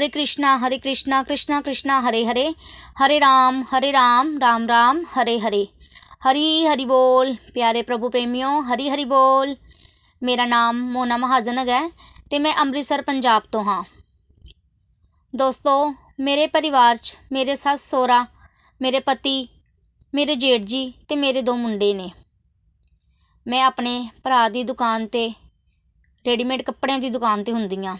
हरे कृष्णा हरे कृष्णा कृष्णा कृष्णा हरे हरे हरे राम हरे राम राम राम हरे हरे हरी हरि ਬੋਲ ਪਿਆਰੇ ਪ੍ਰਭੂ ਪ੍ਰੇਮਿਓ ਹਰੀ ਹਰੀ ਬੋਲ ਮੇਰਾ ਨਾਮ ਮੋਨਾ ਮਹਾਜਨ ਹੈਗਾ ਤੇ ਮੈਂ ਅੰਮ੍ਰਿਤਸਰ ਪੰਜਾਬ ਤੋਂ ਹਾਂ ਦੋਸਤੋ ਮੇਰੇ ਪਰਿਵਾਰ 'ਚ ਮੇਰੇ ਸੱਸ ਸਹੁਰਾ ਮੇਰੇ ਪਤੀ ਮੇਰੇ ਜੇਠ ਜੀ ਤੇ ਮੇਰੇ ਦੋ ਮੁੰਡੇ ਨੇ ਮੈਂ ਆਪਣੇ ਭਰਾ ਦੀ ਦੁਕਾਨ ਤੇ ਰੈਡੀਮੇਡ ਕੱਪੜਿਆਂ ਦੀ ਦੁਕਾਨ ਤੇ ਹੁੰਦੀ ਹਾਂ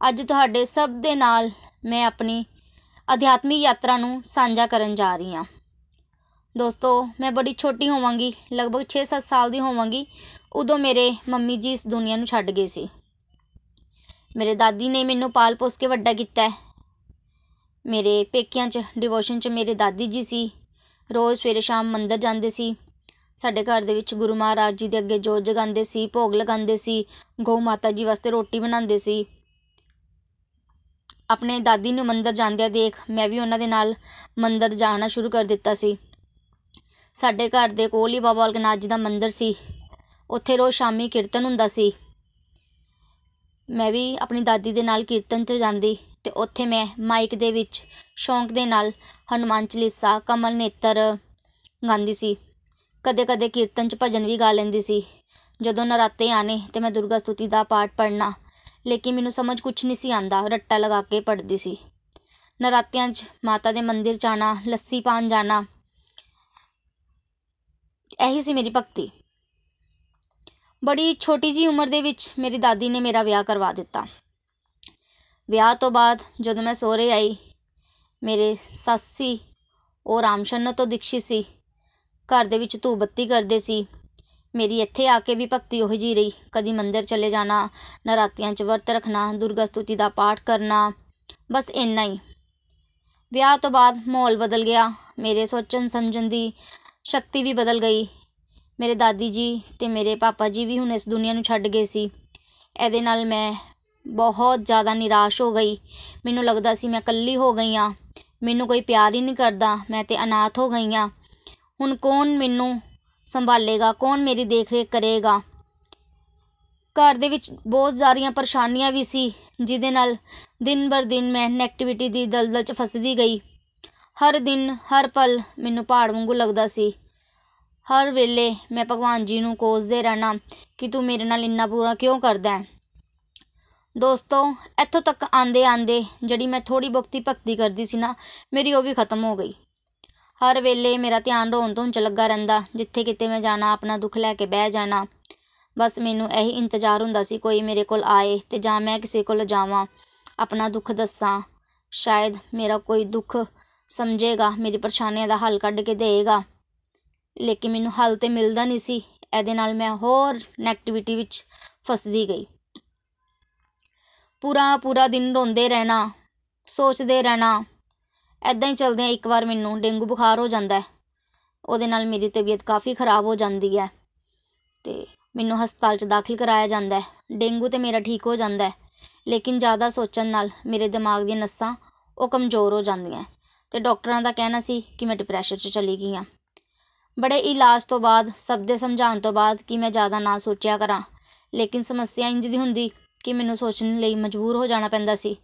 ਅੱਜ ਤੁਹਾਡੇ ਸਭ ਦੇ ਨਾਲ ਮੈਂ ਆਪਣੀ ਅਧਿਆਤਮਿਕ ਯਾਤਰਾ ਨੂੰ ਸਾਂਝਾ ਕਰਨ ਜਾ ਰਹੀ ਹਾਂ। ਦੋਸਤੋ, ਮੈਂ ਬੜੀ ਛੋਟੀ ਹੋਵਾਂਗੀ, ਲਗਭਗ 6-7 ਸਾਲ ਦੀ ਹੋਵਾਂਗੀ, ਉਦੋਂ ਮੇਰੇ ਮੰਮੀ ਜੀ ਇਸ ਦੁਨੀਆ ਨੂੰ ਛੱਡ ਗਏ ਸੀ। ਮੇਰੇ ਦਾਦੀ ਨੇ ਮੈਨੂੰ ਪਾਲ ਪੋਸ ਕੇ ਵੱਡਾ ਕੀਤਾ ਮੇਰੇ ਪੇਕਿਆਂ 'ਚ ਡਿਵੋਸ਼ਨ 'ਚ ਮੇਰੇ ਦਾਦੀ ਜੀ ਸੀ। ਰੋਜ਼ ਸਵੇਰੇ ਸ਼ਾਮ ਮੰਦਰ ਜਾਂਦੇ ਸੀ। ਸਾਡੇ ਘਰ ਦੇ ਵਿੱਚ ਗੁਰੂ ਮਹਾਰਾਜ ਜੀ ਦੇ ਅੱਗੇ ਜੋਤ ਜਗਾਉਂਦੇ ਸੀ, ਭੋਗ ਲਗਾਉਂਦੇ ਸੀ, ਗਊ ਮਾਤਾ ਜੀ ਵਾਸਤੇ ਰੋਟੀ ਬਣਾਉਂਦੇ ਸੀ। ਆਪਣੇ ਦਾਦੀ ਨੂੰ ਮੰਦਰ ਜਾਂਦਿਆਂ ਦੇਖ ਮੈਂ ਵੀ ਉਹਨਾਂ ਦੇ ਨਾਲ ਮੰਦਰ ਜਾਣਾ ਸ਼ੁਰੂ ਕਰ ਦਿੱਤਾ ਸੀ। ਸਾਡੇ ਘਰ ਦੇ ਕੋਲ ਹੀ ਬਾਬਾ ਬਾਲਕਨਾਥ ਜੀ ਦਾ ਮੰਦਰ ਸੀ। ਉੱਥੇ ਰੋਜ਼ ਸ਼ਾਮੀ ਕੀਰਤਨ ਹੁੰਦਾ ਸੀ। ਮੈਂ ਵੀ ਆਪਣੀ ਦਾਦੀ ਦੇ ਨਾਲ ਕੀਰਤਨ 'ਚ ਜਾਂਦੀ ਤੇ ਉੱਥੇ ਮੈਂ ਮਾਈਕ ਦੇ ਵਿੱਚ ਸ਼ੌਂਕ ਦੇ ਨਾਲ ਹਨੂੰਮਾਨ ਚਾਲੀਸਾ, ਕਮਲ ਨੇਤਰ ਗਾਉਂਦੀ ਸੀ। ਕਦੇ ਕਦੇ ਕੀਰਤਨ 'ਚ ਭਜਨ ਵੀ ਗਾ ਲੈਂਦੀ ਸੀ। ਜਦੋਂ ਨਰਾਤੇ ਆਣੇ ਤੇ ਮੈਂ ਦੁਰਗਾ ਸਤੁਤੀ ਦਾ ਪਾਠ ਪੜ੍ਹਨਾ ਲੇਕਿਨ ਮੈਨੂੰ ਸਮਝ ਕੁਛ ਨਹੀਂ ਸੀ ਆਂਦਾ ਰੱਟਾ ਲਗਾ ਕੇ ਪੜ੍ਹਦੀ ਸੀ। ਨਰਾਤਿਆਂ 'ਚ ਮਾਤਾ ਦੇ ਮੰਦਿਰ ਜਾਣਾ, ਲੱਸੀ ਪਾਣ ਜਾਣਾ, ਇਹੀ ਸੀ ਮੇਰੀ ਭਗਤੀ। ਬੜੀ ਛੋਟੀ ਜੀ ਉਮਰ ਦੇ ਵਿੱਚ ਮੇਰੀ ਦਾਦੀ ਨੇ ਮੇਰਾ ਵਿਆਹ ਕਰਵਾ ਦਿੱਤਾ। ਵਿਆਹ ਤੋਂ ਬਾਅਦ ਜਦੋਂ ਮੈਂ ਸਹੁਰੇ ਆਈ, ਮੇਰੇ ਸੱਸ ਸੀ, ਉਹ ਰਾਮਸ਼ਰਨ ਤੋਂ ਦੀਕਸ਼ਿਤ ਸੀ। ਘਰ ਦੇ ਵਿੱਚ ਧੂਪ ਬੱਤੀ ਕਰਦੇ ਸੀ। ਮੇਰੀ ਇੱਥੇ ਆ ਕੇ ਵੀ ਭਗਤੀ ਉਹੀ ਜੀ ਰਹੀ। ਕਦੀ ਮੰਦਰ ਚਲੇ ਜਾਣਾ ਨਰਾਤਿਆਂ 'ਚ ਵਰਤ ਰੱਖਣਾ, ਦੁਰਗਾ ਸਤੁਤੀ ਦਾ ਪਾਠ ਕਰਨਾ, ਬਸ ਇੰਨਾ ਹੀ। ਵਿਆਹ ਤੋਂ ਬਾਅਦ ਮਾਹੌਲ ਬਦਲ ਗਿਆ। ਮੇਰੇ ਸੋਚਣ ਸਮਝਣ ਦੀ ਸ਼ਕਤੀ ਵੀ ਬਦਲ ਗਈ। ਮੇਰੇ ਦਾਦੀ ਜੀ ਤੇ ਮੇਰੇ ਪਾਪਾ ਜੀ ਵੀ ਹੁਣ ਇਸ ਦੁਨੀਆ ਨੂੰ ਛੱਡ ਗਏ ਸੀ। ਇਹਦੇ ਨਾਲ ਮੈਂ ਬਹੁਤ ਜ਼ਿਆਦਾ ਨਿਰਾਸ਼ ਹੋ ਗਈ। ਮੈਨੂੰ ਲੱਗਦਾ ਸੀ ਮੈਂ ਇਕੱਲੀ ਹੋ ਗਈ ਹਾਂ। ਮੈਨੂੰ ਕੋਈ ਪਿਆਰ ਹੀ ਨਹੀਂ ਕਰਦਾ। ਮੈਂ ਤੇ ਅਨਾਥ ਹੋ ਗਈ ਹਾਂ। ਹੁਣ ਕੌਣ ਮੈਨੂੰ ਸੰਭਾਲੇਗਾ, ਕੌਣ ਮੇਰੀ ਦੇਖ ਰੇਖ ਕਰੇਗਾ? ਘਰ ਦੇ ਵਿੱਚ ਬਹੁਤ ਸਾਰੀਆਂ ਪਰੇਸ਼ਾਨੀਆਂ ਵੀ ਸੀ, ਜਿਹਦੇ ਨਾਲ ਦਿਨ ਬਰ ਦਿਨ ਮੈਂ ਨੈਗੇਟਿਵਿਟੀ ਦੀ ਦਲਦਲ 'ਚ ਫਸਦੀ ਗਈ। ਹਰ ਦਿਨ, ਹਰ ਪਲ ਮੈਨੂੰ ਪਹਾੜ ਵਾਂਗੂ ਲੱਗਦਾ ਸੀ। ਹਰ ਵੇਲੇ ਮੈਂ ਭਗਵਾਨ ਜੀ ਨੂੰ ਕੋਸਦੇ ਰਹਿਣਾ ਕਿ ਤੂੰ ਮੇਰੇ ਨਾਲ ਇੰਨਾ ਬੁਰਾ ਕਿਉਂ ਕਰਦਾ ਹੈ? ਦੋਸਤੋ, ਇੱਥੋਂ ਤੱਕ ਆਂਦੇ ਆਂਦੇ ਜਿਹੜੀ ਮੈਂ ਥੋੜੀ ਬਹੁਤੀ ਭਗਤੀ ਕਰਦੀ ਸੀ ਨਾ, ਮੇਰੀ ਉਹ ਵੀ ਖਤਮ ਹੋ ਗਈ। ਹਰ ਵੇਲੇ ਮੇਰਾ ਧਿਆਨ ਰੋਣ ਧੋਣ 'ਚ ਲੱਗਾ ਰਹਿੰਦਾ, ਜਿੱਥੇ ਕਿਤੇ ਮੈਂ ਜਾਣਾ, ਆਪਣਾ ਦੁੱਖ ਲੈ ਕੇ ਬਹਿ ਜਾਣਾ। ਬਸ ਮੈਨੂੰ ਇਹੀ ਇੰਤਜ਼ਾਰ ਹੁੰਦਾ ਸੀ, ਕੋਈ ਮੇਰੇ ਕੋਲ ਆਏ ਤੇ ਜਾਂ ਮੈਂ ਕਿਸੇ ਕੋਲ ਜਾਵਾਂ, ਆਪਣਾ ਦੁੱਖ ਦੱਸਾਂ। ਸ਼ਾਇਦ ਮੇਰਾ ਕੋਈ ਦੁੱਖ ਸਮਝੇਗਾ, ਮੇਰੀ ਪਰੇਸ਼ਾਨੀਆਂ ਦਾ ਹੱਲ ਕੱਢ ਕੇ ਦੇਗਾ ਲੇਕਿਨ ਮੈਨੂੰ ਹੱਲ ਤੇ ਮਿਲਦਾ ਨਹੀਂ ਸੀ। ਇਹਦੇ ਨਾਲ ਮੈਂ ਹੋਰ ਨੈਗੇਟਿਵਿਟੀ ਵਿੱਚ ਫਸਦੀ ਗਈ। ਪੂਰਾ ਪੂਰਾ ਦਿਨ ਰੋਂਦੇ ਰਹਿਣਾ, ਸੋਚਦੇ ਰਹਿਣਾ ਐਦਾਂ ਹੀ ਚਲਦਿਆਂ ਇੱਕ ਵਾਰ ਮੈਨੂੰ ਡੇਂਗੂ ਬੁਖਾਰ ਹੋ ਜਾਂਦਾ ਉਹਦੇ ਨਾਲ ਮੇਰੀ ਤਬੀਅਤ ਕਾਫੀ ਖਰਾਬ ਹੋ ਜਾਂਦੀ ਹੈ ਤੇ ਮੈਨੂੰ ਹਸਪਤਾਲ 'ਚ ਦਾਖਲ ਕਰਾਇਆ ਜਾਂਦਾ ਡੇਂਗੂ ਤੇ ਮੇਰਾ ਠੀਕ ਹੋ ਜਾਂਦਾ ਲੇਕਿਨ ਜ਼ਿਆਦਾ ਸੋਚਣ ਨਾਲ ਮੇਰੇ ਦਿਮਾਗ ਦੀਆਂ ਨਸਾਂ ਉਹ ਕਮਜ਼ੋਰ ਹੋ ਜਾਂਦੀਆਂ ਤੇ ਡਾਕਟਰਾਂ ਦਾ ਕਹਿਣਾ ਸੀ ਕਿ ਮੈਂ ਡਿਪਰੈਸ਼ਨ 'ਚ ਚਲੀ ਗਈ ਹਾਂ। ਬੜੇ ਇਲਾਜ ਤੋਂ ਬਾਅਦ, ਸਭ ਦੇ ਸਮਝਾਉਣ ਤੋਂ ਬਾਅਦ ਕਿ ਮੈਂ ਜ਼ਿਆਦਾ ਨਾ ਸੋਚਿਆ ਕਰਾਂ, ਲੇਕਿਨ ਸਮੱਸਿਆ ਇੰਜ ਦੀ ਹੁੰਦੀ ਕਿ ਮੈਨੂੰ ਸੋਚਣ ਲਈ ਮਜਬੂਰ ਹੋ ਜਾਣਾ ਪੈਂਦਾ ਸੀ।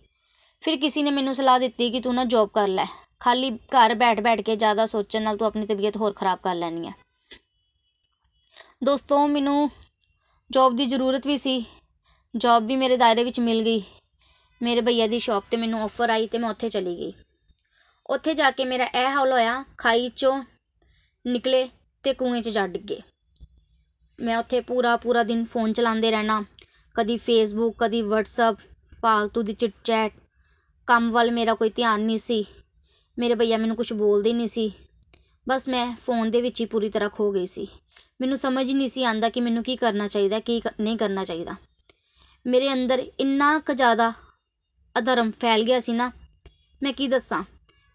ਫਿਰ ਕਿਸੇ ਨੇ ਮੈਨੂੰ ਸਲਾਹ ਦਿੱਤੀ ਕਿ ਤੂੰ ਨਾ ਜੌਬ ਕਰ ਲੈ। ਖਾਲੀ ਘਰ ਬੈਠ ਬੈਠ ਕੇ ਜ਼ਿਆਦਾ ਸੋਚਣ ਨਾਲ ਤੂੰ ਆਪਣੀ ਤਬੀਅਤ ਹੋਰ ਖਰਾਬ ਕਰ ਲੈਣੀ ਹੈ ਦੋਸਤੋ, ਮੈਨੂੰ ਜੌਬ ਦੀ ਜ਼ਰੂਰਤ ਵੀ ਸੀ। ਜੌਬ ਵੀ ਮੇਰੇ ਦਾਇਰੇ ਵਿੱਚ ਮਿਲ ਗਈ। ਮੇਰੇ ਭਈਆ ਦੀ ਸ਼ਾਪ ਤੇ ਮੈਨੂੰ ਆਫਰ ਆਈ ਤੇ ਮੈਂ ਉੱਥੇ ਚਲੀ ਗਈ। ਉੱਥੇ ਜਾ ਕੇ ਮੇਰਾ ਇਹ ਹਾਲ ਹੋਇਆ, ਖਾਈ ਚੋਂ ਨਿਕਲੇ ਤੇ ਕੂਏ 'ਚ ਜਾ ਡਿੱਗੇ ਮੈਂ ਉੱਥੇ ਪੂਰਾ ਪੂਰਾ ਦਿਨ ਫੋਨ ਚਲਾਉਂਦੇ ਰਹਿਣਾ। ਕਦੀ ਫੇਸਬੁੱਕ ਕਦੀ ਵਟਸਅਪ ਫਾਲਤੂ ਦੀ ਚਿਟ ਚੈਟ ਕੰਮ ਵੱਲ ਮੇਰਾ ਕੋਈ ਧਿਆਨ ਨਹੀਂ ਸੀ। ਮੇਰੇ ਭਈਆ ਮੈਨੂੰ ਕੁਝ ਬੋਲਦੇ ਨਹੀਂ ਸੀ। ਬਸ ਮੈਂ ਫੋਨ ਦੇ ਵਿੱਚ ਹੀ ਪੂਰੀ ਤਰ੍ਹਾਂ ਖੋ ਗਈ ਸੀ। ਮੈਨੂੰ ਸਮਝ ਹੀ ਨਹੀਂ ਸੀ ਆਂਦਾ ਕਿ ਮੈਨੂੰ ਕੀ ਕਰਨਾ ਚਾਹੀਦਾ, ਕੀ ਨਹੀਂ ਕਰਨਾ ਚਾਹੀਦਾ। ਮੇਰੇ ਅੰਦਰ ਇੰਨਾ ਕੁ ਜ਼ਿਆਦਾ ਅਧਰਮ ਫੈਲ ਗਿਆ ਸੀ ਨਾ, ਮੈਂ ਕੀ ਦੱਸਾਂ?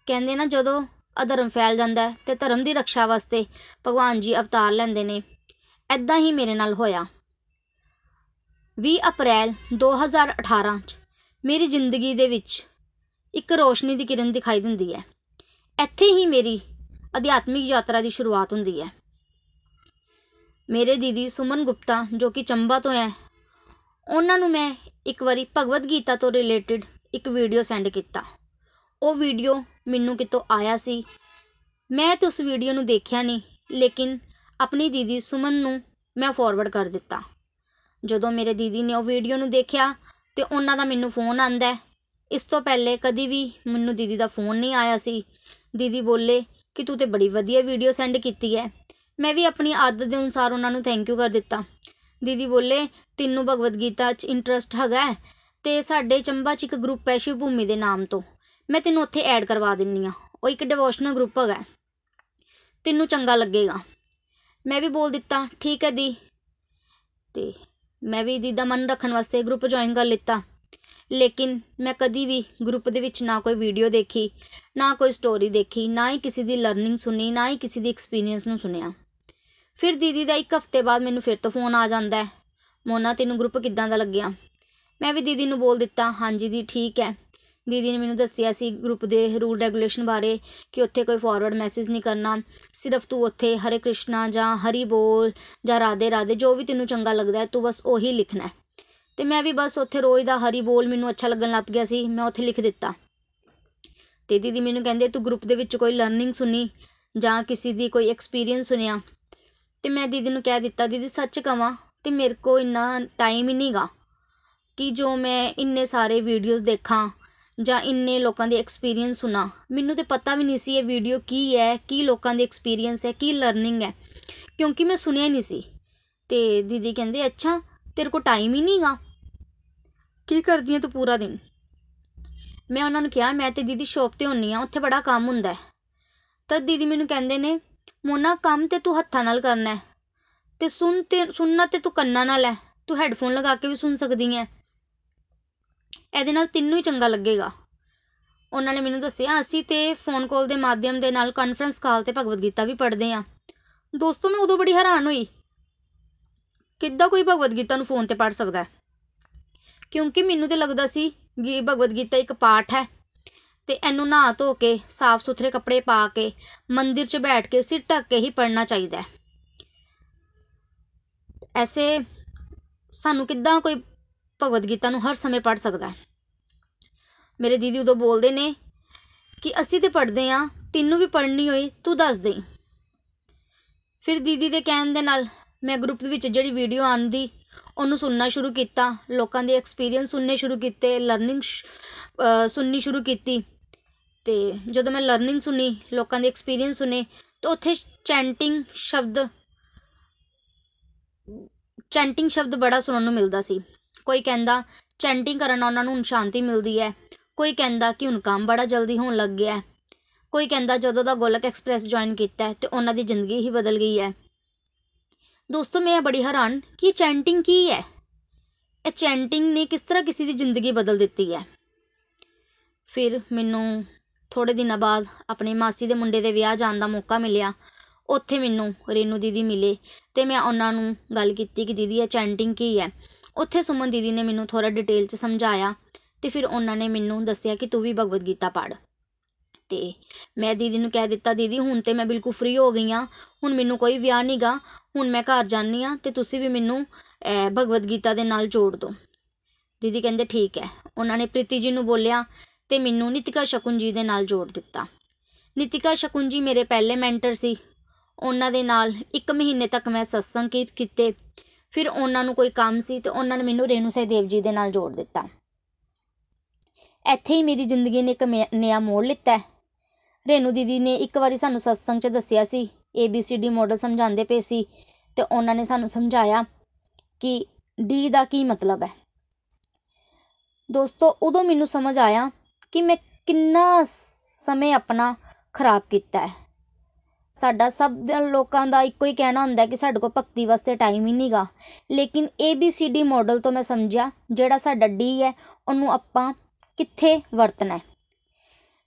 ਕਹਿੰਦੇ ਨਾ ਜਦੋਂ ਅਧਰਮ ਫੈਲ ਜਾਂਦਾ ਹੈ ਤੇ ਧਰਮ ਦੀ ਰੱਖਿਆ ਵਾਸਤੇ ਭਗਵਾਨ ਜੀ ਅਵਤਾਰ ਲੈਂਦੇ ਨੇ। ਐਦਾਂ ਹੀ ਮੇਰੇ ਨਾਲ ਹੋਇਆ। 20 ਅਪ੍ਰੈਲ 2018 ਚ ਮੇਰੀ ਜ਼ਿੰਦਗੀ ਦੇ ਵਿੱਚ ਇੱਕ ਰੋਸ਼ਨੀ ਦੀ ਕਿਰਨ ਦਿਖਾਈ ਦਿੰਦੀ ਹੈ। ਇੱਥੇ ਹੀ ਮੇਰੀ ਅਧਿਆਤਮਿਕ ਯਾਤਰਾ ਦੀ ਸ਼ੁਰੂਆਤ ਹੁੰਦੀ ਹੈ। ਮੇਰੇ ਦੀਦੀ ਸੁਮਨ ਗੁਪਤਾ, ਜੋ ਕਿ ਚੰਬਾ ਤੋਂ ਹੈ, ਉਹਨਾਂ ਨੂੰ ਮੈਂ ਇੱਕ ਵਾਰੀ ਭਗਵਦ ਗੀਤਾ ਤੋਂ ਰਿਲੇਟਡ ਇੱਕ ਵੀਡੀਓ ਸੈਂਡ ਕੀਤਾ। ਉਹ ਵੀਡੀਓ ਮੈਨੂੰ ਕਿਤੋਂ ਆਇਆ ਸੀ। ਮੈਂ ਤਾਂ ਉਸ ਵੀਡੀਓ ਨੂੰ ਦੇਖਿਆ ਨਹੀਂ, ਲੇਕਿਨ ਆਪਣੀ ਦੀਦੀ ਸੁਮਨ ਨੂੰ ਮੈਂ ਫਾਰਵਰਡ ਕਰ ਦਿੱਤਾ। ਜਦੋਂ ਮੇਰੇ ਦੀਦੀ ਨੇ ਉਹ ਵੀਡੀਓ ਨੂੰ ਦੇਖਿਆ, ਤੇ ਉਹਨਾਂ ਦਾ ਮੈਨੂੰ ਫੋਨ ਆਂਦਾ ਇਸ ਤੋਂ ਪਹਿਲੇ ਕਦੀ ਵੀ ਮੈਨੂੰ ਦੀਦੀ ਦਾ ਫੋਨ ਨਹੀਂ ਆਇਆ ਸੀ। ਦੀਦੀ ਬੋਲੇ ਕਿ ਤੂੰ ਤੇ ਬੜੀ ਵਧੀਆ ਵੀਡੀਓ ਸੈਂਡ ਕੀਤੀ ਹੈ ਮੈਂ ਵੀ ਆਪਣੀ ਆਦਤ ਦੇ ਅਨੁਸਾਰ ਉਹਨਾਂ ਨੂੰ ਥੈਂਕ ਯੂ ਕਰ ਦਿੱਤਾ। ਦੀਦੀ ਬੋਲੇ, ਤੈਨੂੰ ਭਗਵਦ ਗੀਤਾ 'ਚ ਇੰਟਰਸਟ ਹੈਗਾ ਤੇ ਸਾਡੇ ਚੰਬਾ 'ਚ ਇੱਕ ਗਰੁੱਪ ਹੈ ਸ਼ਿਵ ਭੂਮੀ ਦੇ ਨਾਮ ਤੋਂ। ਮੈਂ ਤੈਨੂੰ ਉੱਥੇ ਐਡ ਕਰਵਾ ਦਿੰਨੀ ਆ। ਉਹ ਇੱਕ ਡਿਵੋਸ਼ਨਲ ਗਰੁੱਪ ਹੈਗਾ ਤੈਨੂੰ ਚੰਗਾ ਲੱਗੇਗਾ। ਮੈਂ ਵੀ ਬੋਲ ਦਿੱਤਾ, ਠੀਕ ਹੈ ਦੀ। ਤੇ ਮੈਂ ਵੀ ਦੀ ਦਾ ਮਨ ਰੱਖਣ ਵਾਸਤੇ ਗਰੁੱਪ ਜੁਆਇਨ ਕਰ ਲਿੱਤਾ। ਲੇਕਿਨ ਮੈਂ ਕਦੀ ਵੀ ਗਰੁੱਪ ਦੇ ਵਿੱਚ ਨਾ ਕੋਈ ਵੀਡੀਓ ਦੇਖੀ, ਨਾ ਕੋਈ ਸਟੋਰੀ ਦੇਖੀ, ਨਾ ਹੀ ਕਿਸੇ ਦੀ ਲਰਨਿੰਗ ਸੁਣੀ, ਨਾ ਹੀ ਕਿਸੇ ਦੀ ਐਕਸਪੀਰੀਅੰਸ ਨੂੰ ਸੁਣਿਆ। ਫਿਰ ਦੀਦੀ ਦਾ ਇੱਕ ਹਫ਼ਤੇ ਬਾਅਦ ਮੈਨੂੰ ਫਿਰ ਤੋਂ ਫੋਨ ਆ ਜਾਂਦਾ ਹੈ। ਮੋਨਾ, ਤੈਨੂੰ ਗਰੁੱਪ ਕਿੱਦਾਂ ਦਾ ਲੱਗਿਆ? ਮੈਂ ਵੀ ਦੀਦੀ ਨੂੰ ਬੋਲ ਦਿੱਤਾ, ਹਾਂਜੀ ਦੀ ਠੀਕ ਹੈ। ਦੀਦੀ ਨੇ ਮੈਨੂੰ ਦੱਸਿਆ ਸੀ ਗਰੁੱਪ ਦੇ ਰੂਲ ਰੈਗੂਲੇਸ਼ਨ ਬਾਰੇ ਕਿ ਉੱਥੇ ਕੋਈ ਫਾਰਵਰਡ ਮੈਸੇਜ ਨਹੀਂ ਕਰਨਾ, ਸਿਰਫ ਤੂੰ ਉੱਥੇ ਹਰੇ ਕ੍ਰਿਸ਼ਨਾ ਜਾਂ ਹਰੀ ਬੋਲ ਜਾਂ ਰਾਧੇ ਰਾਧੇ ਜੋ ਵੀ ਤੈਨੂੰ ਚੰਗਾ ਲੱਗਦਾ ਹੈ, ਤੂੰ ਬਸ ਉਹੀ ਲਿਖਣਾ ਹੈ ਤੇ ਮੈਂ ਵੀ ਬਸ ਉੱਥੇ ਰੋਜ਼ ਦਾ ਹਰੀ ਬੋਲ ਮੈਨੂੰ ਅੱਛਾ ਲੱਗਣ ਲੱਗ ਗਿਆ ਸੀ, ਮੈਂ ਉੱਥੇ ਲਿਖ ਦਿੱਤਾ। ਤੇ ਦੀਦੀ ਮੈਨੂੰ ਕਹਿੰਦੇ, ਤੂੰ ਗਰੁੱਪ ਦੇ ਵਿੱਚ ਕੋਈ ਲਰਨਿੰਗ ਸੁਣੀ ਜਾਂ ਕਿਸੇ ਦੀ ਕੋਈ ਐਕਸਪੀਰੀਅੰਸ ਸੁਣਿਆ? ਤੇ ਮੈਂ ਦੀਦੀ ਨੂੰ ਕਹਿ ਦਿੱਤਾ, ਦੀਦੀ, ਸੱਚ ਕਵਾਂ ਤੇ ਮੇਰੇ ਕੋ ਇੰਨਾ ਟਾਈਮ ਹੀ ਨਹੀਂਗਾ ਕਿ ਜੋ ਮੈਂ ਇੰਨੇ ਸਾਰੇ ਵੀਡੀਓਜ਼ ਦੇਖਾਂ ਜਾਂ ਇੰਨੇ ਲੋਕਾਂ ਦੇ ਐਕਸਪੀਰੀਅੰਸ ਸੁਣਾ। ਮੈਨੂੰ ਤੇ ਪਤਾ ਵੀ ਨਹੀਂ ਸੀ ਇਹ ਵੀਡੀਓ ਕੀ ਹੈ, ਕੀ ਲੋਕਾਂ ਦੀ ਐਕਸਪੀਰੀਅੰਸ ਹੈ, ਕੀ ਲਰਨਿੰਗ ਹੈ, ਕਿਉਂਕਿ ਮੈਂ ਸੁਣਿਆ ਨਹੀਂ ਸੀ। ਤੇ ਦੀਦੀ ਕਹਿੰਦੇ, ਅੱਛਾ ਤੇਰੇ ਕੋ ਟਾਈਮ ਹੀ ਨਹੀਂਗਾ। ਕੀ ਕਰਦੀ ਹੈ ਤੂੰ ਪੂਰਾ ਦਿਨ? ਮੈਂ ਉਹਨਾਂ ਨੂੰ ਕਿਹਾ, ਮੈਂ ਤੇ ਦੀਦੀ ਸ਼ੌਪ ਤੇ ਹੁੰਨੀ ਆ, ਉੱਥੇ ਬੜਾ ਕੰਮ ਹੁੰਦਾ ਹੈ। ਤਦ ਦੀਦੀ ਮੈਨੂੰ ਕਹਿੰਦੇ ਨੇ, ਮੋਨਾ, ਕੰਮ ਤੇ ਤੂੰ ਹੱਥਾਂ ਨਾਲ ਕਰਨਾ ਹੈ। ਤੇ ਸੁਣ ਤੇ, ਸੁਣਨਾ ਤੇ ਤੂੰ ਕੰਨਾਂ ਨਾਲ ਹੈ। ਤੂੰ ਹੈੱਡਫੋਨ ਲਗਾ ਕੇ ਵੀ ਸੁਣ ਸਕਦੀ ਹੈ ਇਹਦੇ ਨਾਲ ਤੈਨੂੰ ਹੀ ਚੰਗਾ ਲੱਗੇਗਾ। ਉਹਨਾਂ ਨੇ ਮੈਨੂੰ ਦੱਸਿਆ, ਅਸੀਂ ਤੇ ਫੋਨ ਕਾਲ ਦੇ ਮਾਧਿਅਮ ਦੇ ਨਾਲ ਕਾਨਫਰੰਸ ਕਾਲ ਤੇ ਭਗਵਦ ਗੀਤਾ ਵੀ ਪੜ੍ਹਦੇ ਆ। ਦੋਸਤੋ, ਮੈਂ ਉਦੋਂ ਬੜੀ ਹੈਰਾਨ ਹੋਈ। ਕਿੱਦਾਂ ਕੋਈ ਭਗਵਦ ਗੀਤਾ ਨੂੰ ਫੋਨ ਤੇ ਪੜ੍ਹ ਸਕਦਾ ਹੈ? ਕਿਉਂਕਿ ਮੈਨੂੰ ਤੇ ਲੱਗਦਾ ਸੀ ਕਿ ਭਗਵਦ ਗੀਤਾ ਇੱਕ ਪਾਠ ਹੈ ਤੇ ਇਹਨੂੰ ਨਹਾ ਧੋ ਕੇ ਸਾਫ਼ ਸੁਥਰੇ ਕੱਪੜੇ ਪਾ ਕੇ, ਮੰਦਿਰ 'ਚ ਬੈਠ ਕੇ, ਸਿਰ ਢੱਕ ਕੇ ਹੀ ਪੜ੍ਹਨਾ ਚਾਹੀਦਾ ਹੈ। ਐਸੇ ਸਾਨੂੰ ਕਿੱਦਾਂ ਕੋਈ ਭਗਵਦ ਗੀਤਾ ਨੂੰ ਹਰ ਸਮੇਂ ਪੜ੍ਹ ਸਕਦਾ ਹੈ? ਮੇਰੇ ਦੀਦੀ ਉਦੋਂ ਬੋਲਦੇ ਨੇ ਕਿ ਅਸੀਂ ਤੇ ਪੜ੍ਹਦੇ ਆ ਤੈਨੂੰ ਵੀ ਪੜ੍ਹਨੀ ਹੋਈ, ਤੂੰ ਦੱਸ ਦੇ ਫਿਰ ਦੀਦੀ ਦੇ ਕਹਿਣ ਦੇ ਨਾਲ ਮੈਂ ਗਰੁੱਪ ਦੇ ਵਿੱਚ ਜਿਹੜੀ ਵੀਡੀਓ ਆਉਂਦੀ, ਉਹਨੂੰ ਸੁਣਨਾ ਸ਼ੁਰੂ ਕੀਤਾ, ਲੋਕਾਂ ਦੇ ਐਕਸਪੀਰੀਅੰਸ ਸੁਣਨੇ ਸ਼ੁਰੂ ਕੀਤੇ ਲਰਨਿੰਗ ਸੁਣਨੀ ਸ਼ੁਰੂ ਕੀਤੀ। ਤੇ ਜਦੋਂ ਮੈਂ ਲਰਨਿੰਗ ਸੁਣੀ, ਲੋਕਾਂ ਦੇ ਐਕਸਪੀਰੀਅੰਸ ਸੁਣੇ, ਤਾਂ ਉੱਥੇ ਚੈਂਟਿੰਗ ਸ਼ਬਦ ਚੈਂਟਿੰਗ ਸ਼ਬਦ ਬੜਾ ਸੁਣਨ ਨੂੰ ਮਿਲਦਾ ਸੀ। ਕੋਈ ਕਹਿੰਦਾ ਚੈਂਟਿੰਗ ਕਰਨ ਨਾਲ ਉਹਨਾਂ ਨੂੰ ਸ਼ਾਂਤੀ ਮਿਲਦੀ ਹੈ। ਕੋਈ ਕਹਿੰਦਾ ਕਿ ਹੁਣ ਕੰਮ ਬੜਾ ਜਲਦੀ ਹੋਣ ਲੱਗ ਗਿਆ ਹੈ। ਕੋਈ ਕਹਿੰਦਾ ਜਦੋਂ ਦਾ ਗੋਲਕ ਐਕਸਪ੍ਰੈਸ ਜੁਆਇਨ ਕੀਤਾ ਹੈ, ਤੇ ਉਹਨਾਂ ਦੀ ਜ਼ਿੰਦਗੀ ਹੀ ਬਦਲ ਗਈ ਹੈ। ਦੋਸਤੋ, ਮੈਂ ਬੜੀ ਹੈਰਾਨ ਕਿ ਚੈਂਟਿੰਗ ਕੀ ਹੈ? ਇਹ ਚੈਂਟਿੰਗ ਨੇ ਕਿਸ ਤਰ੍ਹਾਂ ਕਿਸੇ ਦੀ ਜ਼ਿੰਦਗੀ ਬਦਲ ਦਿੱਤੀ ਹੈ? ਫਿਰ ਮੈਨੂੰ ਥੋੜੇ ਦਿਨਾਂ ਬਾਅਦ ਆਪਣੀ ਮਾਸੀ ਦੇ ਮੁੰਡੇ ਦੇ ਵਿਆਹ ਜਾਣ ਦਾ ਮੌਕਾ ਮਿਲਿਆ। ਉੱਥੇ ਮੈਨੂੰ ਰੇਨੂ ਦੀਦੀ ਮਿਲੇ ਤੇ ਮੈਂ ਉਹਨਾਂ ਨੂੰ ਗੱਲ ਕੀਤੀ ਕਿ ਦੀਦੀ, ਇਹ ਚੈਂਟਿੰਗ ਕੀ ਹੈ? ਉੱਥੇ ਸੁਮਨ ਦੀਦੀ ਨੇ ਮੈਨੂੰ ਥੋੜਾ ਡਿਟੇਲ 'ਚ ਸਮਝਾਇਆ ਤੇ ਫਿਰ ਉਹਨਾਂ ਨੇ ਮੈਨੂੰ ਦੱਸਿਆ ਕਿ ਤੂੰ ਵੀ ਭਗਵਦ ਗੀਤਾ ਪੜ੍ਹ। ਤੇ ਮੈਂ ਦੀਦੀ ਨੂੰ ਕਹਿ ਦਿੱਤਾ, ਦੀਦੀ, ਹੁਣ ਤੇ ਮੈਂ ਬਿਲਕੁਲ ਫ੍ਰੀ ਹੋ ਗਈ ਆ। ਹੁਣ ਮੈਨੂੰ ਕੋਈ ਵਿਆਹ ਨਹੀਂਗਾ ਹੁਣ ਮੈਂ ਘਰ ਜਾਣੀ ਆ ਤੇ ਤੁਸੀਂ ਵੀ ਮੈਨੂੰ ਭਗਵਦ ਗੀਤਾ ਦੇ ਨਾਲ ਜੋੜ ਦਿਓ ਦੀਦੀ ਕਹਿੰਦੇ, ਠੀਕ ਹੈ ਉਹਨਾਂ ਨੇ ਪ੍ਰੀਤੀ ਜੀ ਨੂੰ ਬੋਲਿਆ ਤੇ ਮੈਨੂੰ ਨਿਤਿਕਾ ਸ਼ਕੁਨ ਜੀ ਦੇ ਨਾਲ ਜੋੜ ਦਿੱਤਾ। ਨਿਤਿਕਾ ਸ਼ਕੁਨ ਜੀ ਮੇਰੇ ਪਹਿਲੇ ਮੈਂਟਰ ਸੀ। ਉਹਨਾਂ ਦੇ ਨਾਲ ਇੱਕ ਮਹੀਨੇ ਤੱਕ ਮੈਂ ਸਤਸੰਗ ਕੀਤੇ। ਫਿਰ ਉਹਨਾਂ ਨੂੰ ਕੋਈ ਕੰਮ ਸੀ ਤੇ ਉਹਨਾਂ ਨੇ ਮੈਨੂੰ ਰੇਨੂ ਦੇਵ ਜੀ ਦੇ ਨਾਲ ਜੋੜ ਦਿੱਤਾ। ਇੱਥੇ ਹੀ ਮੇਰੀ ਜ਼ਿੰਦਗੀ ਨੇ ਇੱਕ ਨਵਾਂ ਮੋੜ ਲਿੱਤਾ ਹੈ। ਰੇਨੂ ਦੀਦੀ ਨੇ ਇੱਕ ਵਾਰੀ ਸਾਨੂੰ ਸਤਸੰਗ 'ਚ ਦੱਸਿਆ ਸੀ A B C D model ਸਮਝਾਉਂਦੇ ਪਏ ਸੀ ਤੇ ਉਹਨਾਂ ਨੇ ਸਾਨੂੰ ਸਮਝਾਇਆ ਕਿ ਡੀ ਦਾ ਕੀ ਮਤਲਬ ਹੈ। ਦੋਸਤੋ, ਉਦੋਂ ਮੈਨੂੰ ਸਮਝ ਆਇਆ ਕਿ ਮੈਂ ਕਿੰਨਾ ਸਮੇਂ ਆਪਣਾ ਖਰਾਬ ਕੀਤਾ ਹੈ। ਸਾਡਾ ਸਭ ਲੋਕਾਂ ਦਾ ਇੱਕੋ ਹੀ ਕਹਿਣਾ ਹੁੰਦਾ ਕਿ ਸਾਡੇ ਕੋਲ ਭਗਤੀ ਵਾਸਤੇ ਟਾਈਮ ਹੀ ਨਹੀਂਗਾ ਲੇਕਿਨ A B C D model ਤੋਂ ਮੈਂ ਸਮਝਿਆ, ਜਿਹੜਾ ਸਾਡਾ ਡੀ ਹੈ, ਉਹਨੂੰ ਆਪਾਂ ਕਿੱਥੇ ਵਰਤਣਾ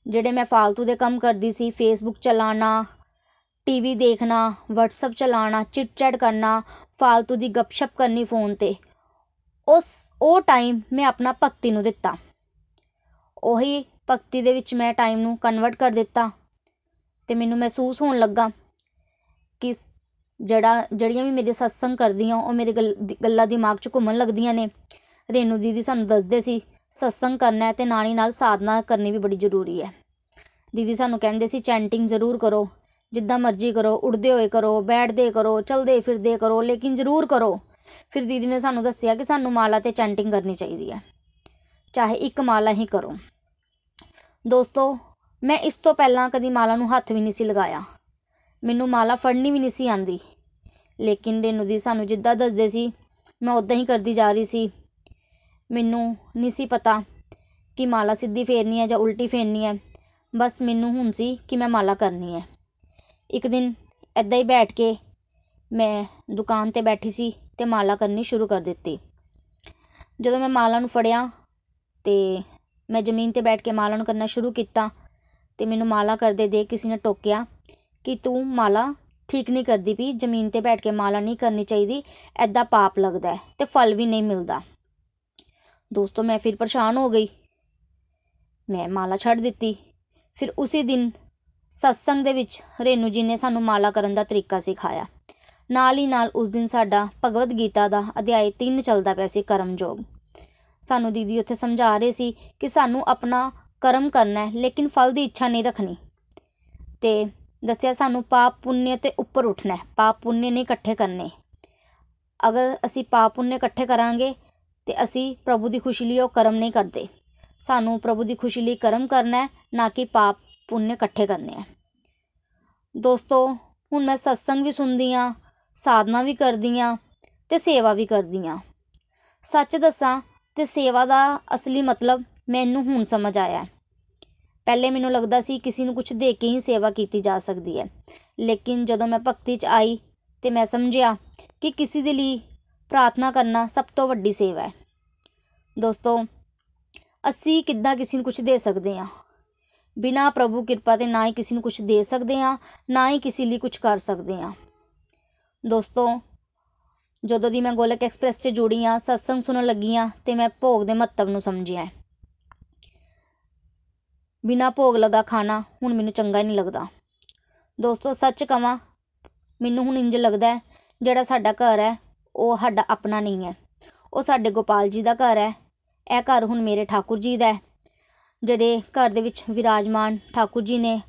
ਜਿਹੜੇ ਮੈਂ ਫਾਲਤੂ ਦੇ ਕੰਮ ਕਰਦੀ ਸੀ ਫੇਸਬੁੱਕ ਚਲਾਉਣਾ ਟੀਵੀ ਦੇਖਣਾ ਵਟਸਐਪ ਚਲਾਉਣਾ ਚਿਟ ਚੈਟ ਕਰਨਾ, ਫਾਲਤੂ ਦੀ ਗੱਪਸ਼ਪ ਕਰਨੀ ਫੋਨ 'ਤੇ, ਉਸ, ਉਹ ਟਾਈਮ ਮੈਂ ਆਪਣਾ ਭਗਤੀ ਨੂੰ ਦਿੱਤਾ। ਉਹੀ ਭਗਤੀ ਦੇ ਵਿੱਚ ਮੈਂ ਟਾਈਮ ਨੂੰ ਕਨਵਰਟ ਕਰ ਦਿੱਤਾ ਅਤੇ ਮੈਨੂੰ ਮਹਿਸੂਸ ਹੋਣ ਲੱਗਾ ਕਿ ਜਿਹੜਾ, ਜਿਹੜੀਆਂ ਵੀ ਮੇਰੇ ਸਤਸੰਗ ਕਰਦੀਆਂ, ਉਹ ਮੇਰੇ ਗੱਲ, ਗੱਲਾਂ ਦਿਮਾਗ 'ਚ ਘੁੰਮਣ ਲੱਗਦੀਆਂ ਨੇ। ਰੇਨੂ ਦੀਦੀ ਸਾਨੂੰ ਦੱਸਦੇ ਸੀ ਸਤਸੰਗ ਕਰਨਾ ਅਤੇ ਨਾਲ ਹੀ ਨਾਲ ਸਾਧਨਾ ਕਰਨੀ ਵੀ ਬੜੀ ਜ਼ਰੂਰੀ ਹੈ। ਦੀਦੀ ਸਾਨੂੰ ਕਹਿੰਦੇ ਸੀ ਚੈਂਟਿੰਗ ਜ਼ਰੂਰ ਕਰੋ, ਜਿੱਦਾਂ ਮਰਜ਼ੀ ਕਰੋ, ਉੱਡਦੇ ਹੋਏ ਕਰੋ, ਬੈਠਦੇ ਕਰੋ, ਚਲਦੇ ਫਿਰਦੇ ਕਰੋ, ਲੇਕਿਨ ਜ਼ਰੂਰ ਕਰੋ। ਫਿਰ ਦੀਦੀ ਨੇ ਸਾਨੂੰ ਦੱਸਿਆ ਕਿ ਸਾਨੂੰ ਮਾਲਾ 'ਤੇ ਚੈਂਟਿੰਗ ਕਰਨੀ ਚਾਹੀਦੀ ਹੈ। ਚਾਹੇ ਇੱਕ ਮਾਲਾ ਹੀ ਕਰੋ। ਦੋਸਤੋ, ਮੈਂ ਇਸ ਤੋਂ ਪਹਿਲਾਂ ਕਦੀ ਮਾਲਾ ਨੂੰ ਹੱਥ ਵੀ ਨਹੀਂ ਸੀ ਲਗਾਇਆ। ਮੈਨੂੰ ਮਾਲਾ ਫੜਨੀ ਵੀ ਨਹੀਂ ਸੀ ਆਉਂਦੀ। ਲੇਕਿਨ ਰੇਨੂ ਦੀ ਸਾਨੂੰ ਜਿੱਦਾਂ ਦੱਸਦੇ ਸੀ, ਮੈਂ ਉੱਦਾਂ ਹੀ ਕਰਦੀ ਜਾ ਰਹੀ ਸੀ। ਮੈਨੂੰ ਨਹੀਂ ਸੀ ਪਤਾ ਕਿ ਮਾਲਾ ਸਿੱਧੀ ਫੇਰਨੀ ਹੈ ਜਾਂ ਉਲਟੀ ਫੇਰਨੀ ਹੈ। ਬਸ ਮੈਨੂੰ ਹੁਣ ਸੀ ਕਿ ਮੈਂ ਮਾਲਾ ਕਰਨੀ ਹੈ। ਇੱਕ ਦਿਨ ਇੱਦਾਂ ਹੀ ਬੈਠ ਕੇ ਮੈਂ ਦੁਕਾਨ 'ਤੇ ਬੈਠੀ ਸੀ ਅਤੇ ਮਾਲਾ ਕਰਨੀ ਸ਼ੁਰੂ ਕਰ ਦਿੱਤੀ। ਜਦੋਂ ਮੈਂ ਮਾਲਾ ਨੂੰ ਫੜਿਆ ਅਤੇ ਮੈਂ ਜ਼ਮੀਨ 'ਤੇ ਬੈਠ ਕੇ ਮਾਲਾ ਨੂੰ ਕਰਨਾ ਸ਼ੁਰੂ ਕੀਤਾ ਅਤੇ ਮੈਨੂੰ ਮਾਲਾ ਕਰਦੇ ਦੇਖ ਕਿਸੇ ਨੇ ਟੋਕਿਆ ਕਿ ਤੂੰ ਮਾਲਾ ਠੀਕ ਨਹੀਂ ਕਰਦੀ ਪਈ, ਜ਼ਮੀਨ 'ਤੇ ਬੈਠ ਕੇ ਮਾਲਾ ਨਹੀਂ ਕਰਨੀ ਚਾਹੀਦੀ ਐਦਾਂ ਪਾਪ ਲੱਗਦਾ ਅਤੇ ਫਲ ਵੀ ਨਹੀਂ ਮਿਲਦਾ। ਦੋਸਤੋ, ਮੈਂ ਫਿਰ ਪਰੇਸ਼ਾਨ ਹੋ ਗਈ। ਮੈਂ ਮਾਲਾ ਛੱਡ ਦਿੱਤੀ। ਫਿਰ ਉਸੇ ਦਿਨ ਸਤਸੰਗ ਦੇ ਵਿੱਚ ਰੇਨੂ ਜੀ ਨੇ ਸਾਨੂੰ ਮਾਲਾ ਕਰਨ ਦਾ ਤਰੀਕਾ ਸਿਖਾਇਆ। ਨਾਲ ਹੀ ਨਾਲ ਉਸ ਦਿਨ ਸਾਡਾ ਭਗਵਦ ਗੀਤਾ ਦਾ ਅਧਿਆਇ 3 ਚੱਲਦਾ ਪਿਆ ਸੀ, ਕਰਮਯੋਗ। ਸਾਨੂੰ ਦੀਦੀ ਉੱਥੇ ਸਮਝਾ ਰਹੇ ਸੀ ਕਿ ਸਾਨੂੰ ਆਪਣਾ ਕਰਮ ਕਰਨਾ ਹੈ, ਲੇਕਿਨ ਫਲ ਦੀ ਇੱਛਾ ਨਹੀਂ ਰੱਖਣੀ। ਅਤੇ ਦੱਸਿਆ ਸਾਨੂੰ ਪਾਪ ਪੁੰਨ ਤੇ ਉੱਪਰ ਉੱਠਣਾ ਪਾਪ ਪੁੰਨ ਨਹੀਂ ਇਕੱਠੇ ਕਰਨੇ। ਅਗਰ ਅਸੀਂ ਪਾਪ ਪੁੰਨ ਇਕੱਠੇ ਕਰਾਂਗੇ ਤੇ ਅਸੀਂ ਪ੍ਰਭੂ ਦੀ ਖੁਸ਼ੀ ਲਈ ਉਹ ਕਰਮ ਨਹੀਂ ਕਰਦੇ। ਸਾਨੂੰ ਪ੍ਰਭੂ ਦੀ ਖੁਸ਼ੀ ਲਈ ਕਰਮ ਕਰਨਾ ਨਾ ਕਿ ਪਾਪ ਪੁੰਨ ਇਕੱਠੇ ਕਰਨੇ ਆ ਦੋਸਤੋ, ਹੁਣ ਮੈਂ ਸਤਸੰਗ ਵੀ ਸੁਣਦੀ ਆ ਸਾਧਨਾ ਵੀ ਕਰਦੀ ਆ ਤੇ ਸੇਵਾ ਵੀ ਕਰਦੀ ਆ ਸੱਚ ਦੱਸਾਂ ਤੇ ਸੇਵਾ ਦਾ ਅਸਲੀ ਮਤਲਬ ਮੈਨੂੰ ਹੁਣ ਸਮਝ ਆਇਆ ਪਹਿਲੇ ਮੈਨੂੰ ਲੱਗਦਾ ਸੀ ਕਿਸੇ ਨੂੰ ਕੁਝ ਦੇ ਕੇ ਹੀ ਸੇਵਾ ਕੀਤੀ ਜਾ ਸਕਦੀ ਹੈ। ਲੇਕਿਨ ਜਦੋਂ ਮੈਂ ਭਗਤੀ 'ਚ ਆਈ ਤੇ ਮੈਂ ਸਮਝਿਆ ਕਿ ਕਿਸੇ ਦੇ ਲਈ ਪ੍ਰਾਰਥਨਾ ਕਰਨਾ ਸਭ ਤੋਂ ਵੱਡੀ ਸੇਵਾ ਹੈ। ਦੋਸਤੋ, ਅਸੀਂ ਕਿੱਦਾਂ ਕਿਸੇ ਨੂੰ ਕੁਝ ਦੇ ਸਕਦੇ ਹਾਂ? ਬਿਨਾਂ ਪ੍ਰਭੂ ਕਿਰਪਾ ਦੇ ਨਾ ਹੀ ਕਿਸੇ ਨੂੰ ਕੁਝ ਦੇ ਸਕਦੇ ਹਾਂ, ਨਾ ਹੀ ਕਿਸੇ ਲਈ ਕੁਝ ਕਰ ਸਕਦੇ ਹਾਂ। ਦੋਸਤੋ, ਜਦੋਂ ਦੀ ਮੈਂ ਗੋਲਕ ਐਕਸਪ੍ਰੈਸ 'ਚ ਜੁੜੀ ਹਾਂ, ਸਤਸੰਗ ਸੁਣਨ ਲੱਗੀ ਹਾਂ, ਤੇ ਮੈਂ ਭੋਗ ਦੇ ਮਹੱਤਵ ਨੂੰ ਸਮਝਿਆ ਬਿਨਾਂ ਭੋਗ ਲਗਾ ਖਾਣਾ ਹੁਣ ਮੈਨੂੰ ਚੰਗਾ ਨਹੀਂ ਲੱਗਦਾ। ਦੋਸਤੋ, ਸੱਚ ਕਵਾਂ, ਮੈਨੂੰ ਹੁਣ ਇੰਜ ਲੱਗਦਾ ਜਿਹੜਾ ਸਾਡਾ ਘਰ ਹੈ ਉਹ ਸਾਡਾ ਆਪਣਾ ਨਹੀਂ ਹੈ। ਉਹ ਸਾਡੇ ਗੋਪਾਲ ਜੀ ਦਾ ਘਰ ਹੈ। ਇਹ ਘਰ ਹੁਣ ਮੇਰੇ ਠਾਕੁਰ ਜੀ ਦਾ ਹੈ। ਜਿਹੜੇ ਘਰ ਦੇ ਵਿੱਚ ਵਿਰਾਜਮਾਨ ਠਾਕੁਰ ਜੀ ਨੇ,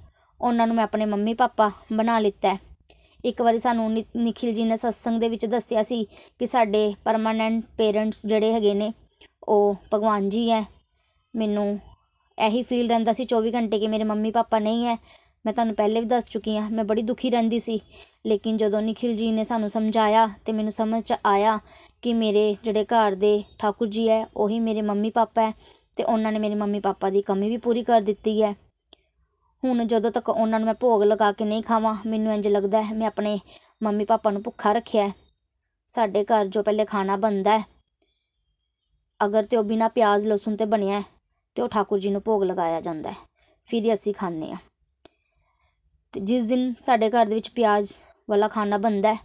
ਉਹਨਾਂ ਨੂੰ ਮੈਂ ਆਪਣੇ ਮੰਮੀ ਪਾਪਾ ਬਣਾ ਲਿੱਤਾ ਇੱਕ ਵਾਰੀ ਸਾਨੂੰ ਨਿਖਿਲ ਜੀ ਨੇ ਸਤਸੰਗ ਦੇ ਵਿੱਚ ਦੱਸਿਆ ਸੀ ਕਿ ਸਾਡੇ ਪਰਮਾਨੈਂਟ ਪੇਰੈਂਟਸ ਜਿਹੜੇ ਹੈਗੇ ਨੇ, ਉਹ ਭਗਵਾਨ ਜੀ ਹੈ। ਮੈਨੂੰ ਇਹੀ ਫੀਲ ਰਹਿੰਦਾ ਸੀ ਚੌਵੀ ਘੰਟੇ ਕਿ ਮੇਰੇ ਮੰਮੀ ਪਾਪਾ ਨਹੀਂ ਹੈ। ਮੈਂ ਤੁਹਾਨੂੰ ਪਹਿਲੇ ਵੀ ਦੱਸ ਚੁੱਕੀ ਹਾਂ, ਮੈਂ ਬੜੀ ਦੁਖੀ ਰਹਿੰਦੀ ਸੀ। ਲੇਕਿਨ ਜਦੋਂ ਨਿਖਿਲ ਜੀ ਨੇ ਸਾਨੂੰ ਸਮਝਾਇਆ ਅਤੇ ਮੈਨੂੰ ਸਮਝ 'ਚ ਆਇਆ ਕਿ ਮੇਰੇ ਜਿਹੜੇ ਘਰ ਦੇ ਠਾਕੁਰ ਜੀ ਹੈ, ਉਹੀ ਮੇਰੇ ਮੰਮੀ ਪਾਪਾ ਹੈ ਅਤੇ ਉਹਨਾਂ ਨੇ ਮੇਰੇ ਮੰਮੀ ਪਾਪਾ ਦੀ ਕਮੀ ਵੀ ਪੂਰੀ ਕਰ ਦਿੱਤੀ ਹੈ। ਹੁਣ ਜਦੋਂ ਤੱਕ ਉਹਨਾਂ ਨੂੰ ਮੈਂ ਭੋਗ ਲਗਾ ਕੇ ਨਹੀਂ ਖਾਵਾਂ, ਮੈਨੂੰ ਇੰਝ ਲੱਗਦਾ ਮੈਂ ਆਪਣੇ ਮੰਮੀ ਪਾਪਾ ਨੂੰ ਭੁੱਖਾ ਰੱਖਿਆ ਸਾਡੇ ਘਰ ਜੋ ਪਹਿਲੇ ਖਾਣਾ ਬਣਦਾ ਅਗਰ ਤੇ ਉਹ ਬਿਨਾਂ ਪਿਆਜ਼, ਲਸਣ ਤੇ ਬਣਿਆ ਤੇ ਉਹ ਠਾਕੁਰ ਜੀ ਨੂੰ ਭੋਗ ਲਗਾਇਆ ਜਾਂਦਾ ਹੈ। ਫਿਰ ਹੀ ਅਸੀਂ ਖਾਂਦੇ ਹਾਂ। ਤੇ ਜਿਸ ਦਿਨ ਸਾਡੇ ਘਰ ਦੇ ਵਿੱਚ ਪਿਆਜ਼ ਵਾਲਾ ਖਾਣਾ ਬਣਦਾ ਹੈ,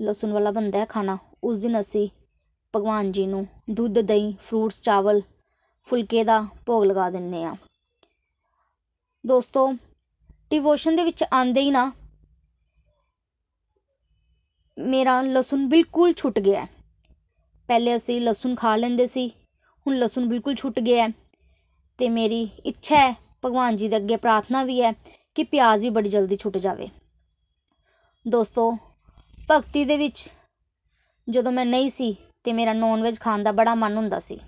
ਲਸਣ ਵਾਲਾ ਬਣਦਾ ਹੈ ਖਾਣਾ, ਉਸ ਦਿਨ ਅਸੀਂ ਭਗਵਾਨ ਜੀ ਨੂੰ ਦੁੱਧ, ਦਹੀਂ ਫਰੂਟਸ ਚਾਵਲ, ਫੁਲਕੇ ਦਾ ਭੋਗ ਲਗਾ ਦਿੰਦੇ ਹਾਂ। ਦੋਸਤੋ ਡਿਵੋਸ਼ਨ ਦੇ ਵਿੱਚ ਆਉਂਦੇ ਹੀ ਨਾ, ਮੇਰਾ ਲਸਣ ਬਿਲਕੁਲ ਛੁੱਟ ਗਿਆ ਪਹਿਲੇ ਅਸੀਂ ਲਸਣ ਖਾ ਲੈਂਦੇ ਸੀ, ਹੁਣ ਲਸਣ ਬਿਲਕੁਲ ਛੁੱਟ ਗਿਆ ਤੇ ਮੇਰੀ ਇੱਛਾ ਹੈ, ਭਗਵਾਨ ਜੀ ਦੇ ਅੱਗੇ ਪ੍ਰਾਰਥਨਾ ਵੀ ਹੈ ਕਿ ਪਿਆਜ਼ ਵੀ ਬੜੀ ਜਲਦੀ ਛੁੱਟ ਜਾਵੇ। ਦੋਸਤੋ, ਭਗਤੀ ਦੇ ਵਿੱਚ ਜਦੋਂ ਮੈਂ ਨਹੀਂ ਸੀ ਤੇ ਮੇਰਾ ਨੌਨ ਵੈਜ ਖਾਣ ਦਾ ਬੜਾ ਮਨ ਹੁੰਦਾ ਸੀ।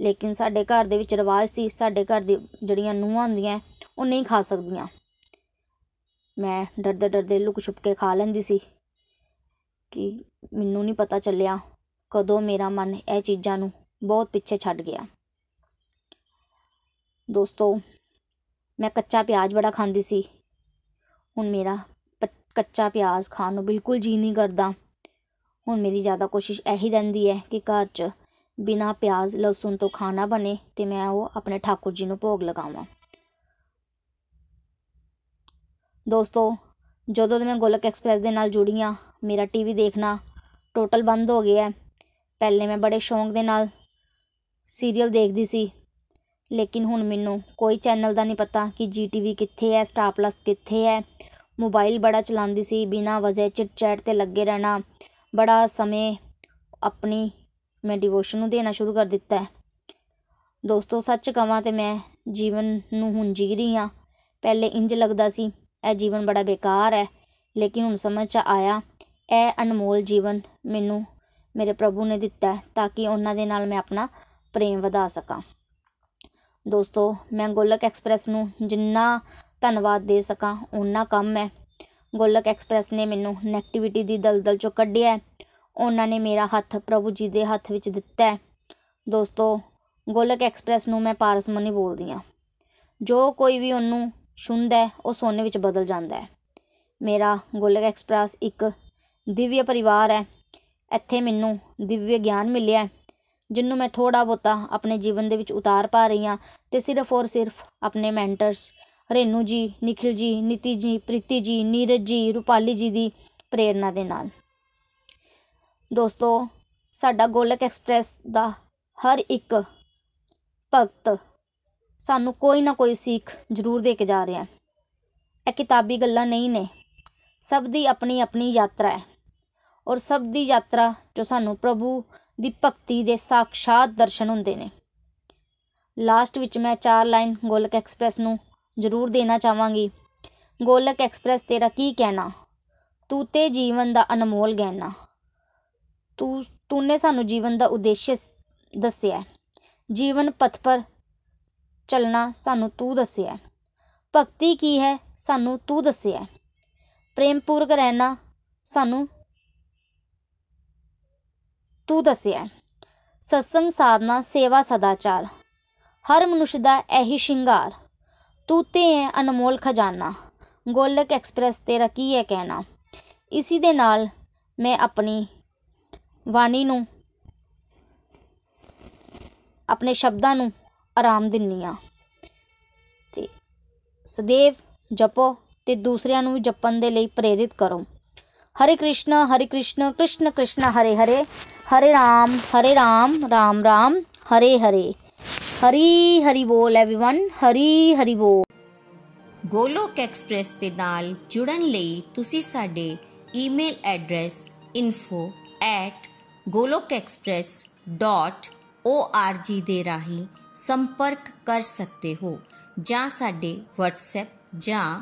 ਲੇਕਿਨ ਸਾਡੇ ਘਰ ਦੇ ਵਿੱਚ ਰਿਵਾਜ ਸੀ, ਸਾਡੇ ਘਰ ਦੀ ਜਿਹੜੀਆਂ ਨੂੰਹਾਂ ਹੁੰਦੀਆਂ, ਉਹ ਨਹੀਂ ਖਾ ਸਕਦੀਆਂ। ਮੈਂ ਡਰਦੇ ਡਰਦੇ ਲੁਕ ਛੁਪ ਕੇ ਖਾ ਲੈਂਦੀ ਸੀ ਕਿ ਮੈਨੂੰ ਨਹੀਂ ਪਤਾ ਚੱਲਿਆ ਕਦੋਂ ਮੇਰਾ ਮਨ ਇਹ ਚੀਜ਼ਾਂ ਨੂੰ ਬਹੁਤ ਪਿੱਛੇ ਛੱਡ ਗਿਆ। ਦੋਸਤੋ ਮੈਂ ਕੱਚਾ ਪਿਆਜ਼ ਬੜਾ ਖਾਂਦੀ ਸੀ। ਹੁਣ ਮੇਰਾ ਕੱਚਾ ਪਿਆਜ਼ ਖਾਣ ਨੂੰ ਬਿਲਕੁਲ ਜੀ ਨਹੀਂ ਕਰਦਾ। ਹੁਣ ਮੇਰੀ ਜ਼ਿਆਦਾ ਕੋਸ਼ਿਸ਼ ਇਹੀ ਰਹਿੰਦੀ ਹੈ ਕਿ ਘਰ 'ਚ ਬਿਨਾਂ ਪਿਆਜ਼, ਲਸਣ ਤੋਂ ਖਾਣਾ ਬਣੇ ਅਤੇ ਮੈਂ ਉਹ ਆਪਣੇ ਠਾਕੁਰ ਜੀ ਨੂੰ ਭੋਗ ਲਗਾਵਾਂ। ਦੋਸਤੋ, ਜਦੋਂ ਦੇ ਮੈਂ ਗੋਲਕ ਐਕਸਪ੍ਰੈਸ ਦੇ ਨਾਲ ਜੁੜੀ ਹਾਂ ਮੇਰਾ ਟੀ ਵੀ ਦੇਖਣਾ ਟੋਟਲ ਬੰਦ ਹੋ ਗਿਆ ਪਹਿਲੇ ਮੈਂ ਬੜੇ ਸ਼ੌਂਕ ਦੇ ਨਾਲ ਸੀਰੀਅਲ ਦੇਖਦੀ ਸੀ। ਲੇਕਿਨ ਹੁਣ ਮੈਨੂੰ ਕੋਈ ਚੈਨਲ ਦਾ ਨਹੀਂ ਪਤਾ ਕਿ ਜੀ ਟੀ ਵੀ ਕਿੱਥੇ ਹੈ ਸਟਾਰ ਪਲੱਸ ਕਿੱਥੇ ਹੈ। ਮੋਬਾਈਲ ਬੜਾ ਚਲਾਉਂਦੀ ਸੀ, ਬਿਨਾਂ ਵਜ੍ਹਾ ਚਿਟ ਚੈਟ 'ਤੇ ਲੱਗੇ ਰਹਿਣਾ। ਬੜਾ ਸਮੇਂ ਆਪਣੀ ਮੈਂ ਡਿਵੋਸ਼ਨ ਨੂੰ ਦੇਣਾ ਸ਼ੁਰੂ ਕਰ ਦਿੱਤਾ ਹੈ। ਦੋਸਤੋ, ਸੱਚ ਕਹਾਂ ਤੇ ਮੈਂ ਜੀਵਨ ਨੂੰ ਹੁਣ ਜੀ ਰਹੀ ਹਾਂ। ਪਹਿਲੇ ਇੰਜ ਲੱਗਦਾ ਸੀ, ਇਹ ਜੀਵਨ ਬੜਾ ਬੇਕਾਰ ਹੈ। ਲੇਕਿਨ ਹੁਣ ਸਮਝ 'ਚ ਆਇਆ, ਇਹ ਅਨਮੋਲ ਜੀਵਨ ਮੈਨੂੰ ਮੇਰੇ ਪ੍ਰਭੂ ਨੇ ਦਿੱਤਾ ਤਾਂ ਕਿ ਉਹਨਾਂ ਦੇ ਨਾਲ ਮੈਂ ਆਪਣਾ ਪ੍ਰੇਮ ਵਧਾ ਸਕਾਂ। ਦੋਸਤੋ, ਮੈਂ ਗੋਲਕ ਐਕਸਪ੍ਰੈਸ ਨੂੰ ਜਿੰਨਾ ਧੰਨਵਾਦ ਦੇ ਸਕਾਂ, ਓਨਾ ਕੰਮ ਹੈ। ਗੋਲਕ ਐਕਸਪ੍ਰੈਸ ਨੇ ਮੈਨੂੰ ਨੈਗੇਟਿਵਿਟੀ ਦੀ ਦਲਦਲ ਚੋਂ ਕੱਢਿਆ ਉਹਨਾਂ ਨੇ ਮੇਰਾ ਹੱਥ ਪ੍ਰਭੂ ਜੀ ਦੇ ਹੱਥ ਵਿੱਚ ਦਿੱਤਾ ਹੈ। ਦੋਸਤੋ, ਗੋਲਕ ਐਕਸਪ੍ਰੈਸ ਨੂੰ ਮੈਂ ਪਾਰਸਮਨੀ ਬੋਲਦੀ ਹਾਂ। ਜੋ ਕੋਈ ਵੀ ਉਹਨੂੰ ਸੁਣਦਾ ਉਹ ਸੋਨੇ ਵਿੱਚ ਬਦਲ ਜਾਂਦਾ ਹੈ। ਮੇਰਾ ਗੋਲਕ ਐਕਸਪ੍ਰੈਸ ਇੱਕ ਦਿਵਯ ਪਰਿਵਾਰ ਹੈ। ਇੱਥੇ ਮੈਨੂੰ ਦਿਵਯ ਗਿਆਨ ਮਿਲਿਆ ਜਿਹਨੂੰ ਮੈਂ ਥੋੜ੍ਹਾ ਬਹੁਤਾ ਆਪਣੇ ਜੀਵਨ ਦੇ ਵਿੱਚ ਉਤਾਰ ਪਾ ਰਹੀ ਹਾਂ ਅਤੇ ਸਿਰਫ ਔਰ ਸਿਰਫ ਆਪਣੇ ਮੈਂਟਰਸ ਰੇਨੂ ਜੀ ਨਿਖਿਲ ਜੀ, ਨੀਤੀ ਜੀ, ਪ੍ਰੀਤੀ ਜੀ, ਨੀਰਜ ਜੀ, ਰੂਪਾਲੀ ਜੀ ਦੀ ਪ੍ਰੇਰਨਾ ਦੇ ਨਾਲ। ਦੋਸਤੋ, ਸਾਡਾ ਗੋਲਕ ਐਕਸਪ੍ਰੈਸ ਦਾ ਹਰ ਇੱਕ ਭਗਤ ਸਾਨੂੰ ਕੋਈ ਨਾ ਕੋਈ ਸਿੱਖ ਜ਼ਰੂਰ ਦੇ ਕੇ ਜਾ ਰਿਹਾ ਇਹ ਕਿਤਾਬੀ ਗੱਲਾਂ ਨਹੀਂ ਨੇ। ਸਭ ਦੀ ਆਪਣੀ ਆਪਣੀ ਯਾਤਰਾ ਹੈ ਔਰ ਸਭ ਦੀ ਯਾਤਰਾ 'ਚੋਂ ਸਾਨੂੰ ਪ੍ਰਭੂ ਦੀ ਭਗਤੀ ਦੇ ਸਾਕਸ਼ਾਤ ਦਰਸ਼ਨ ਹੁੰਦੇ ਨੇ। ਲਾਸਟ ਵਿੱਚ ਮੈਂ ਚਾਰ ਲਾਈਨ ਗੋਲਕ ਐਕਸਪ੍ਰੈਸ ਨੂੰ ਜ਼ਰੂਰ ਦੇਣਾ ਚਾਹਾਂਗੀ। ਗੋਲਕ ਐਕਸਪ੍ਰੈਸ, ਤੇਰਾ ਕੀ ਕਹਿਣਾ? ਤੂੰ ਤੇ ਜੀਵਨ ਦਾ ਅਨਮੋਲ ਗਹਿਣਾ। ਤੂੰ, ਤੂਨੇ ਸਾਨੂੰ ਜੀਵਨ ਦਾ ਉਦੇਸ਼ ਦੱਸਿਆ। ਜੀਵਨ ਪਥ ਪਰ ਚੱਲਣਾ ਸਾਨੂੰ ਤੂੰ ਦੱਸਿਆ। ਭਗਤੀ ਕੀ ਹੈ? ਸਾਨੂੰ ਤੂੰ ਦੱਸਿਆ। ਪ੍ਰੇਮਪੂਰਕ ਰਹਿਣਾ ਸਾਨੂੰ ਤੂੰ ਦੱਸਿਆ ਸਤਸੰਗ ਸਾਧਨਾ, ਸੇਵਾ, ਸਦਾਚਾਰ। ਹਰ ਮਨੁੱਖ ਦਾ ਇਹੀ ਸ਼ਿੰਗਾਰ। ਤੂੰ ਤੇ ਹੈ ਅਨਮੋਲ ਖਜ਼ਾਨਾ। ਗੋਲਕ ਐਕਸਪ੍ਰੈਸ, ਤੇਰਾ ਕੀ ਹੈ ਕਹਿਣਾ? ਇਸੀ ਦੇ ਨਾਲ ਮੈਂ ਆਪਣੀ ਬਾਣੀ ਨੂੰ, ਆਪਣੇ ਸ਼ਬਦਾਂ ਨੂੰ ਆਰਾਮ ਦਿੰਨੀ ਆ ਤੇ ਸਦੇਵ ਜਪੋ ਤੇ ਦੂਸਰਿਆਂ ਨੂੰ ਵੀ ਜਪਣ ਦੇ ਲਈ ਪ੍ਰੇਰਿਤ ਕਰੋ। ਹਰੇ ਕ੍ਰਿਸ਼ਨ ਹਰੇ ਕ੍ਰਿਸ਼ਨ ਕ੍ਰਿਸ਼ਨ ਕ੍ਰਿਸ਼ਨ ਹਰੇ ਹਰੇ ਹਰੇ ਰਾਮ ਹਰੇ ਰਾਮ ਰਾਮ ਰਾਮ ਹਰੇ ਹਰੇ ਹਰੀ ਹਰੀ ਬੋਲ एवरीवन ਹਰੀ ਹਰੀ ਬੋਲ ਗੋਲੋਕ ਐਕਸਪ੍ਰੈਸ ਦੇ ਨਾਲ ਜੁੜਨ ਲਈ ਤੁਸੀਂ ਸਾਡੇ ਈਮੇਲ ਐਡਰੈਸ info@golokexpress.org ਦੇ ਰਾਹੀਂ ਸੰਪਰਕ ਕਰ ਸਕਦੇ ਹੋ ਜਾਂ ਸਾਡੇ WhatsApp ਜਾਂ